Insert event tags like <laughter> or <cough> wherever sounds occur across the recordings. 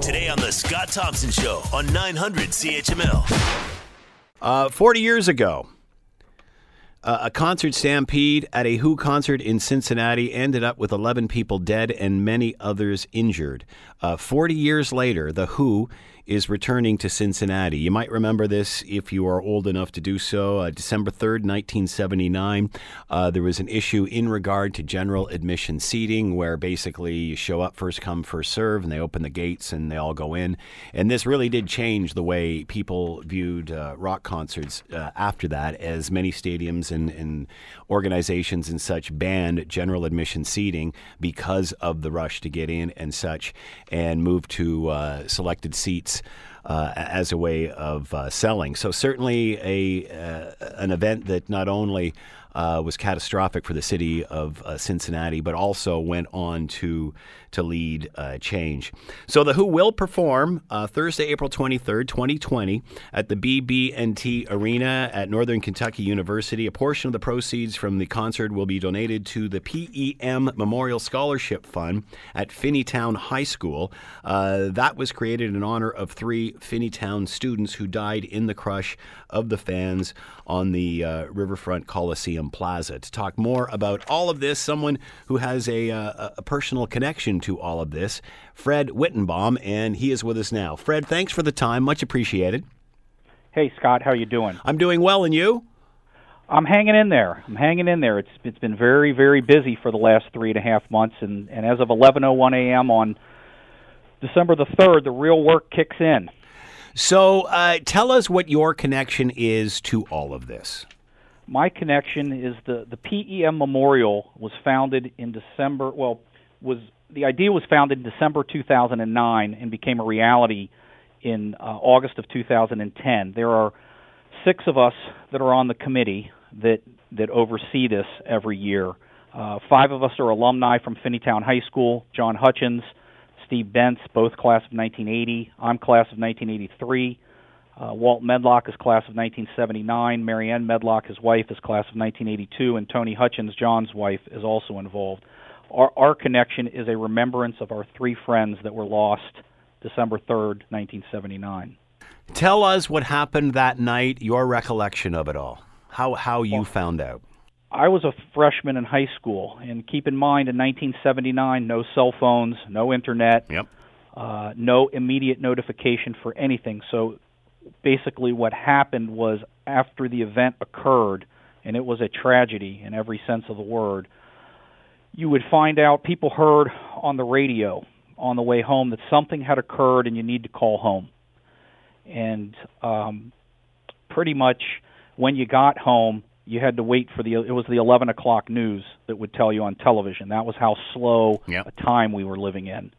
Today on The Scott Thompson Show on 900 CHML. Uh, 40 years ago, uh, a concert stampede at a Who concert in Cincinnati ended up with 11 people dead and many others injured. Uh, 40 years later, The Who is returning to Cincinnati. You might remember this if you are old enough to do so. Uh, December 3rd, 1979, uh, there was an issue in regard to general admission seating where basically you show up first come, first serve, and they open the gates and they all go in. And this really did change the way people viewed uh, rock concerts uh, after that, as many stadiums and, and organizations and such banned general admission seating because of the rush to get in and such, and moved to uh, selected seats uh, as a way of uh, selling. So certainly a uh, an event that not only uh, was catastrophic for the city of uh, Cincinnati, but also went on to to lead uh, change. So the Who will perform uh, Thursday, April 23rd, 2020, at the BB&T Arena at Northern Kentucky University. A portion of the proceeds from the concert will be donated to the PEM Memorial Scholarship Fund at Finneytown High School. Uh, that was created in honor of three Finneytown students who died in the crush of the fans on the uh, Riverfront Coliseum Plaza. To talk more about all of this, someone who has a, uh, a personal connection to all of this, Fred Wittenbaum, and he is with us now. Fred, thanks for the time. Much appreciated. Hey Scott, how you doing? I'm doing well, and you? I'm hanging in there. I'm hanging in there. It's it's been very very busy for the last three and a half months, and and as of 11:01 a.m. on December the third, the real work kicks in. So, uh, tell us what your connection is to all of this. My connection is the the PEM Memorial was founded in December. Well, was the idea was founded in December 2009 and became a reality in uh, August of 2010. There are six of us that are on the committee that that oversee this every year. Uh, five of us are alumni from Finneytown High School. John Hutchins, Steve Bentz, both class of 1980. I'm class of 1983. Uh, Walt Medlock is class of 1979. Marianne Medlock, his wife, is class of 1982, and Tony Hutchins, John's wife, is also involved. Our, our connection is a remembrance of our three friends that were lost December 3rd, 1979. Tell us what happened that night, your recollection of it all, how, how you Well, found out. I was a freshman in high school, and keep in mind, in 1979, no cell phones, no internet, Yep. uh, no immediate notification for anything. So basically, what happened was after the event occurred, and it was a tragedy in every sense of the word, you would find out people heard on the radio on the way home that something had occurred and you need to call home. And um, pretty much when you got home, you had to wait for the it was the 11 o'clock news that would tell you on television. That was how slow Yep. a time we were living in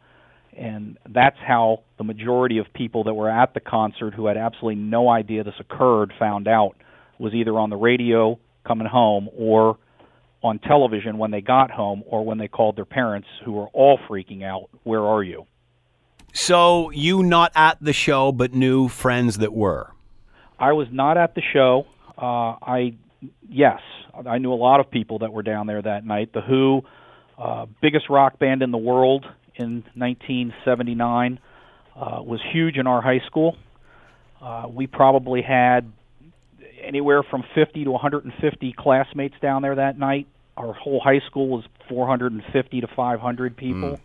and that's how the majority of people that were at the concert who had absolutely no idea this occurred found out was either on the radio coming home or on television when they got home or when they called their parents who were all freaking out where are you? So, you not at the show, but knew friends that were. i was not at the show. Uh i yes i knew a lot of people that were down there that night. The who uh biggest rock band in the world in 1979 uh was huge in our high school. Uh we probably had anywhere from 50 to 150 classmates down there that night. Our whole high school was 450 to 500 people.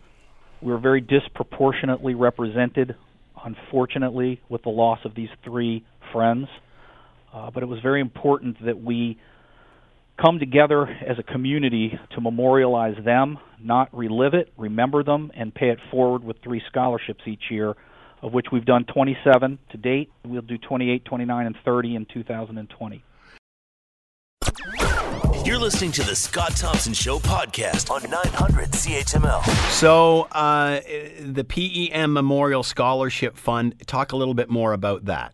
We were very disproportionately represented unfortunately with the loss of these three friends. Uh, but it was very important that we come together as a community to memorialize them, not relive it, remember them, and pay it forward with three scholarships each year, of which we've done 27 to date. We'll do 28, 29, and 30 in 2020. You're listening to The Scott Thompson Show podcast on 900 CHML. So, uh, the PEM Memorial Scholarship Fund, talk a little bit more about that.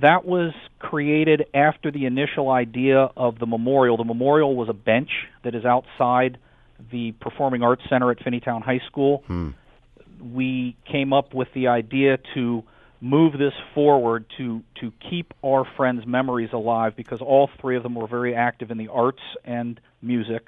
That was created after the initial idea of the memorial. The memorial was a bench that is outside the Performing Arts Center at Finneytown High School. Hmm. We came up with the idea to move this forward to to keep our friends' memories alive because all three of them were very active in the arts and music,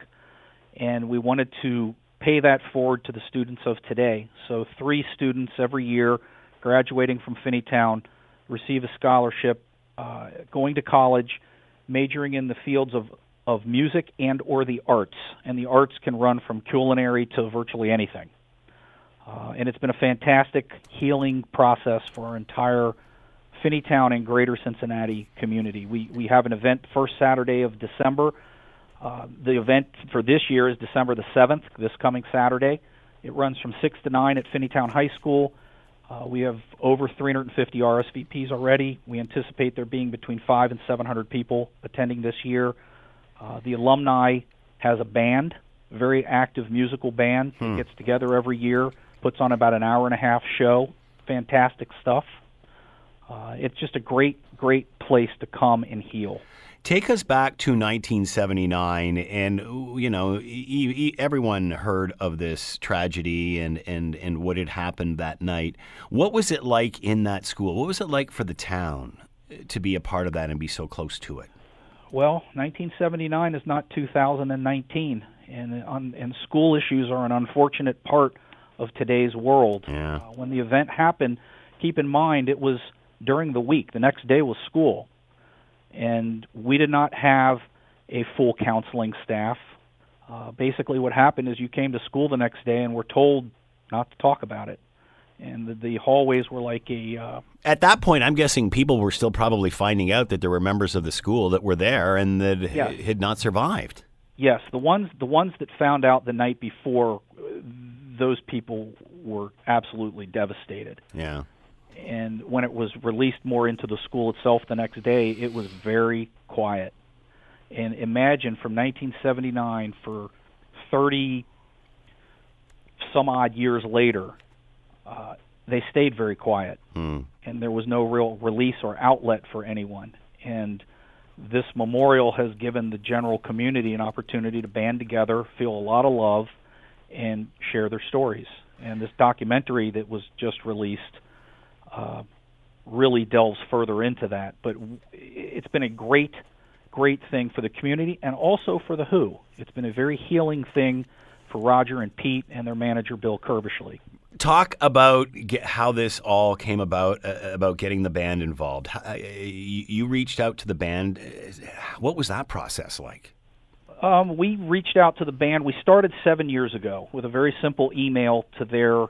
and we wanted to pay that forward to the students of today. So three students every year graduating from Finneytown receive a scholarship, uh, going to college, majoring in the fields of of music and or the arts, and the arts can run from culinary to virtually anything. Uh, and it's been a fantastic healing process for our entire Finneytown and Greater Cincinnati community. We we have an event first Saturday of December. Uh, the event for this year is December the seventh, this coming Saturday. It runs from six to nine at Finneytown High School. Uh, we have over 350 RSVPs already. We anticipate there being between five and 700 people attending this year. Uh, the alumni has a band, a very active musical band. Hmm. It gets together every year, puts on about an hour and a half show. Fantastic stuff. Uh, it's just a great, great place to come and heal. Take us back to 1979, and you know, everyone heard of this tragedy and, and, and what had happened that night. What was it like in that school? What was it like for the town to be a part of that and be so close to it? Well, 1979 is not 2019, and on, and school issues are an unfortunate part of today's world. Yeah. Uh, when the event happened, keep in mind it was during the week. The next day was school, and we did not have a full counseling staff. Uh, basically, what happened is you came to school the next day and were told not to talk about it, and the, the hallways were like a uh, At that point, I'm guessing people were still probably finding out that there were members of the school that were there and that h- had not survived. Yes, the ones the ones that found out the night before, those people were absolutely devastated. Yeah. And when it was released more into the school itself the next day, it was very quiet. And imagine from 1979 for 30 some odd years later, uh, they stayed very quiet, Hmm. and there was no real release or outlet for anyone. And this memorial has given the general community an opportunity to band together, feel a lot of love, and share their stories. And this documentary that was just released uh, really delves further into that. But it's been a great, great thing for the community and also for the Who. It's been a very healing thing for Roger and Pete and their manager Bill Curbishley. Talk about how this all came about, uh, about getting the band involved. Uh, you, reached out to the band. What was that process like? Um, we reached out to the band. We started seven years ago with a very simple email to their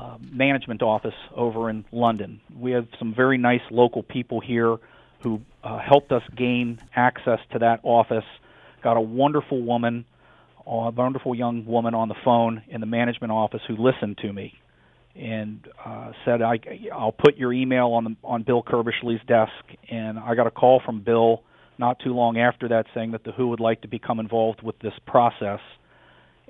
uh, management office over in London. We have some very nice local people here who uh, helped us gain access to that office. Got a wonderful woman, a wonderful young woman on the phone in the management office who listened to me and uh, said, I, "I'll put your email on the, on Bill Curbishley's desk." And I got a call from Bill not too long after that saying that the Who would like to become involved with this process.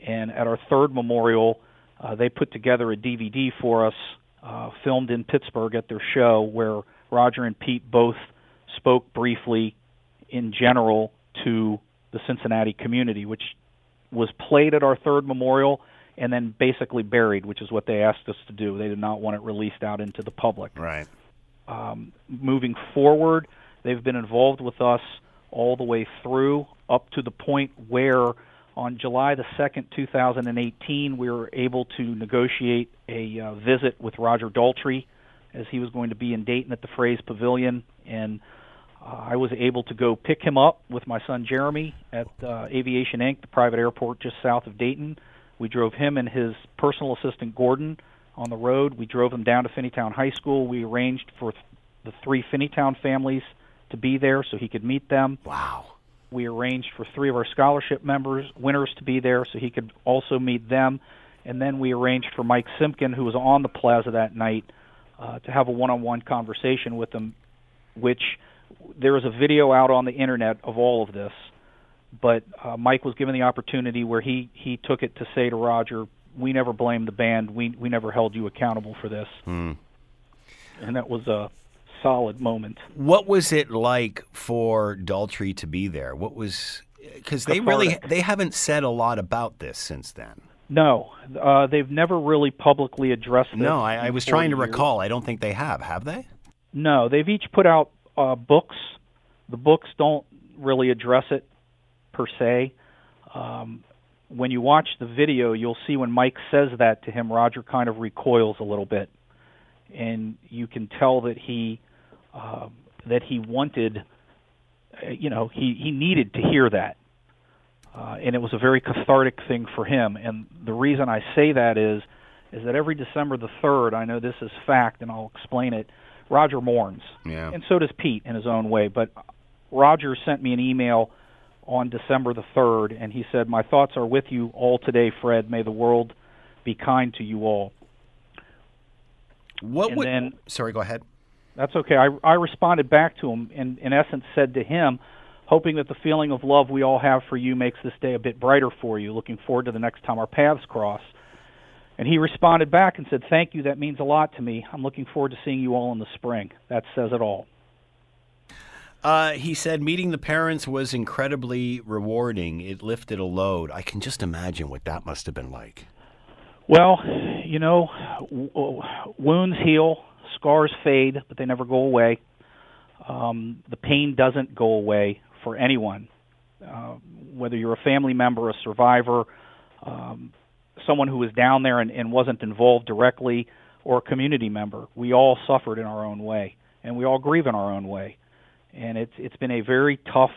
And at our third memorial, uh, they put together a DVD for us, uh, filmed in Pittsburgh at their show, where Roger and Pete both spoke briefly, in general, to the Cincinnati community, which was played at our third memorial and then basically buried, which is what they asked us to do. They did not want it released out into the public Right. um, moving forward. They've been involved with us all the way through, up to the point where on July the 2nd, 2018, we were able to negotiate a uh, visit with Roger Daltrey as he was going to be in Dayton at the Fraze Pavilion. And uh, I was able to go pick him up with my son Jeremy at uh, Aviation Inc., the private airport just south of Dayton. We drove him and his personal assistant Gordon on the road. We drove them down to Finneytown High School. We arranged for th- the three Finneytown families to be there so he could meet them. Wow. We arranged for three of our scholarship members, winners, to be there so he could also meet them. And then we arranged for Mike Simpkin, who was on the plaza that night, uh, to have a one-on-one conversation with him. Which there is a video out on the internet of all of this, but uh, Mike was given the opportunity where he he took it to say to Roger, "We never blamed the band. We we never held you accountable for this." Hmm. And that was a solid moment. What was it like for Daltrey to be there? What was because they really they haven't said a lot about this since then. No, uh, they've never really publicly addressed. No, I, I was trying to years. recall. I don't think they have. Have they? No, they've each put out uh, books. The books don't really address it per se. Um, when you watch the video, you'll see when Mike says that to him, Roger kind of recoils a little bit, and you can tell that he uh, that he wanted, uh, you know, he he needed to hear that, uh, and it was a very cathartic thing for him. And the reason I say that is is that every December the third, I know this is fact, and I'll explain it. Roger mourns, Yeah. and so does Pete in his own way. But Roger sent me an email on December the 3rd, and he said, My thoughts are with you all today, Fred. May the world be kind to you all. What And would? then- sorry, go ahead. That's okay. I, I responded back to him, and in essence said to him, hoping that the feeling of love we all have for you makes this day a bit brighter for you. Looking forward to the next time our paths cross. And he responded back and said, Thank you. That means a lot to me. I'm looking forward to seeing you all in the spring. That says it all. Uh, he said meeting the parents was incredibly rewarding. It lifted a load. I can just imagine what that must have been like. Well, you know, w- wounds heal, scars fade, but they never go away. Um, the pain doesn't go away for anyone, uh, whether you're a family member, a survivor, um, someone who was down there and, and wasn't involved directly, or a community member. We all suffered in our own way, and we all grieve in our own way. And it's it's been a very tough,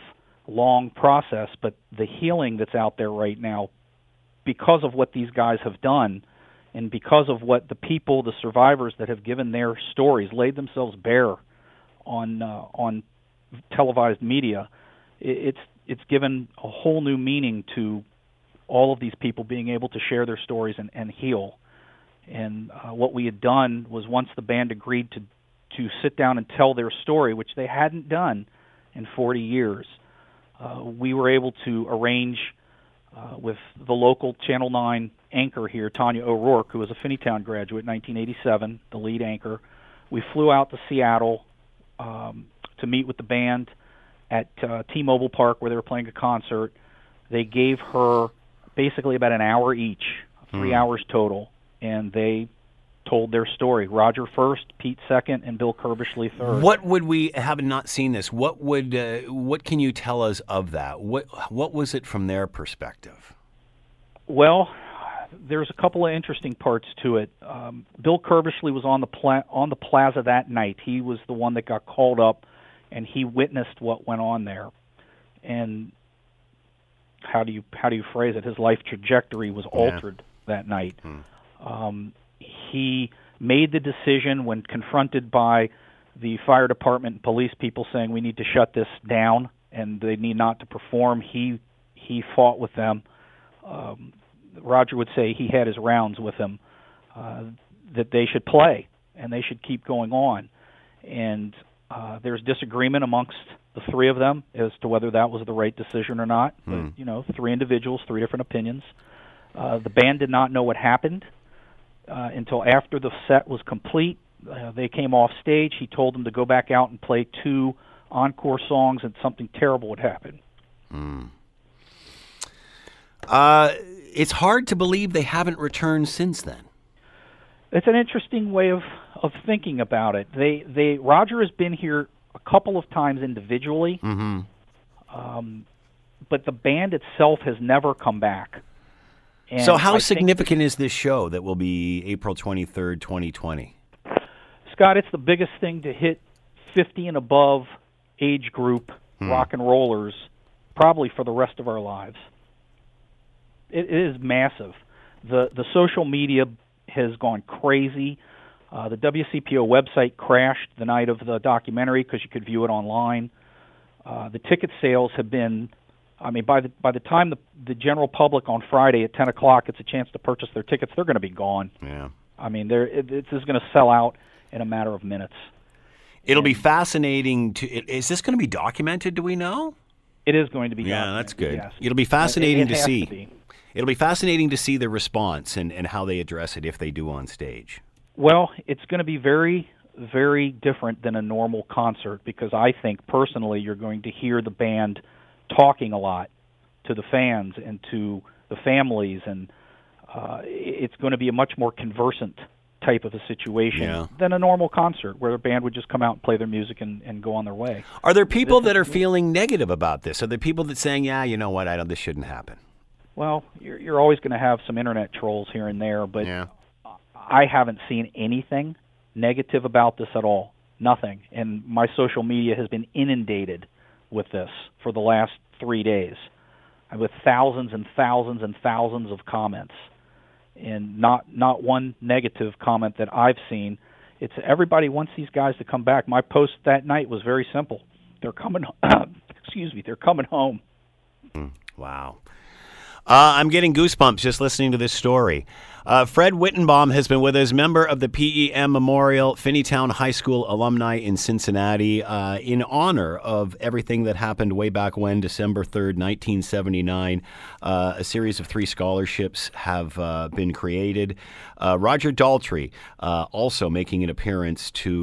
long process. But the healing that's out there right now because of what these guys have done and because of what the people, the survivors that have given their stories, laid themselves bare on uh, on televised media, it, it's it's given a whole new meaning to all of these people being able to share their stories and, and heal. And uh, what we had done was once the band agreed to to sit down and tell their story, which they hadn't done in 40 years, uh, we were able to arrange uh, with the local Channel 9 anchor here, Tanya O'Rourke, who was a Finneytown graduate, in 1987, the lead anchor. We flew out to Seattle um, to meet with the band at uh, T-Mobile Park where they were playing a concert. They gave her basically about an hour each, three hours total, and they told their story. Roger first, Pete second, and Bill Curbishley third. What would we have not seen this? What would? Uh, what can you tell us of that? What? What was it from their perspective? Well, there's a couple of interesting parts to it. Um, Bill Curbishley was on the pla- on the plaza that night. He was the one that got called up, and he witnessed what went on there. And how do you how do you phrase it? His life trajectory was altered that night. Um, he made the decision when confronted by the fire department and police people saying we need to shut this down and they need not to perform. He he fought with them. Um, Roger would say he had his rounds with them uh, that they should play and they should keep going on. And uh, there's disagreement amongst the three of them as to whether that was the right decision or not. But you know, three individuals, three different opinions. Uh, the band did not know what happened uh, until after the set was complete. Uh, they came off stage. He told them to go back out and play two encore songs, and something terrible would happen. Uh, it's hard to believe they haven't returned since then. It's an interesting way of of thinking about it. They they Roger has been here a couple of times individually, Mm-hmm. um, but the band itself has never come back. And so, I how think- significant is this show that will be April twenty third, twenty twenty? Scott, it's the biggest thing to hit 50 and above age group rock and rollers probably for the rest of our lives. It, it is massive. The the social media has gone crazy. Uh, the WCPO website crashed the night of the documentary because you could view it online. Uh, the ticket sales have been, I mean, by the by the time the the general public on Friday at 10 o'clock gets a chance to purchase their tickets, they're going to be gone. Yeah. I mean, they're it, it's just going to sell out in a matter of minutes. It'll be fascinating to. Is this going to be documented? Do we know? It is going to be. Yeah, documented, that's good. Yes. It'll be It- fascinating it to has see. be. It'll be fascinating to see the response and, and how they address it if they do on stage. Well, it's going to be very, very different than a normal concert because I think personally you're going to hear the band talking a lot to the fans and to the families, and uh, it's going to be a much more conversant type of a situation Yeah. than a normal concert where a band would just come out and play their music and, and go on their way. Are there people that are feeling negative about this? Are there people that saying, "Yeah, you know what? I don't. This shouldn't happen." Well, you're, you're always going to have some internet trolls here and there, but Yeah. I haven't seen anything negative about this at all. Nothing. And my social media has been inundated with this for the last three days, uh, with thousands and thousands and thousands of comments, and not not one negative comment that I've seen. It's everybody wants these guys to come back. My post that night was very simple. They're coming. <coughs> excuse me. They're coming home. Wow. Uh, I'm getting goosebumps just listening to this story. Uh, Fred Wittenbaum has been with us, member of the PEM Memorial Finneytown High School alumni in Cincinnati, uh, in honor of everything that happened way back when, December 3rd, 1979. Uh, a series of three scholarships have uh, been created. Uh, Roger Daltrey uh, also making an appearance to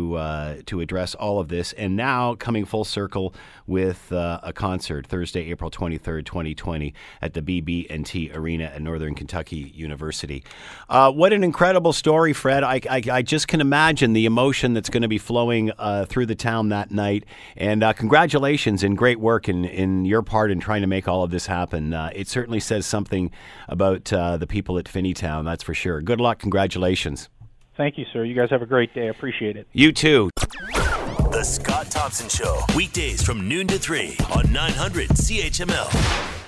to address all of this, and now coming full circle with a concert Thursday, April 23rd, 2020, at the BB&T Arena at Northern Kentucky University. Uh, what an incredible story, Fred! I, I, I just can imagine the emotion that's going to be flowing uh, through the town that night. And uh, congratulations and great work in, in your part in trying to make all of this happen. Uh, it certainly says something about uh, the people at Finneytown, that's for sure. Good luck. Congratulations. Thank you, sir. You guys have a great day. I appreciate it. You too. The Scott Thompson Show, weekdays from noon to 3 on 900 CHML.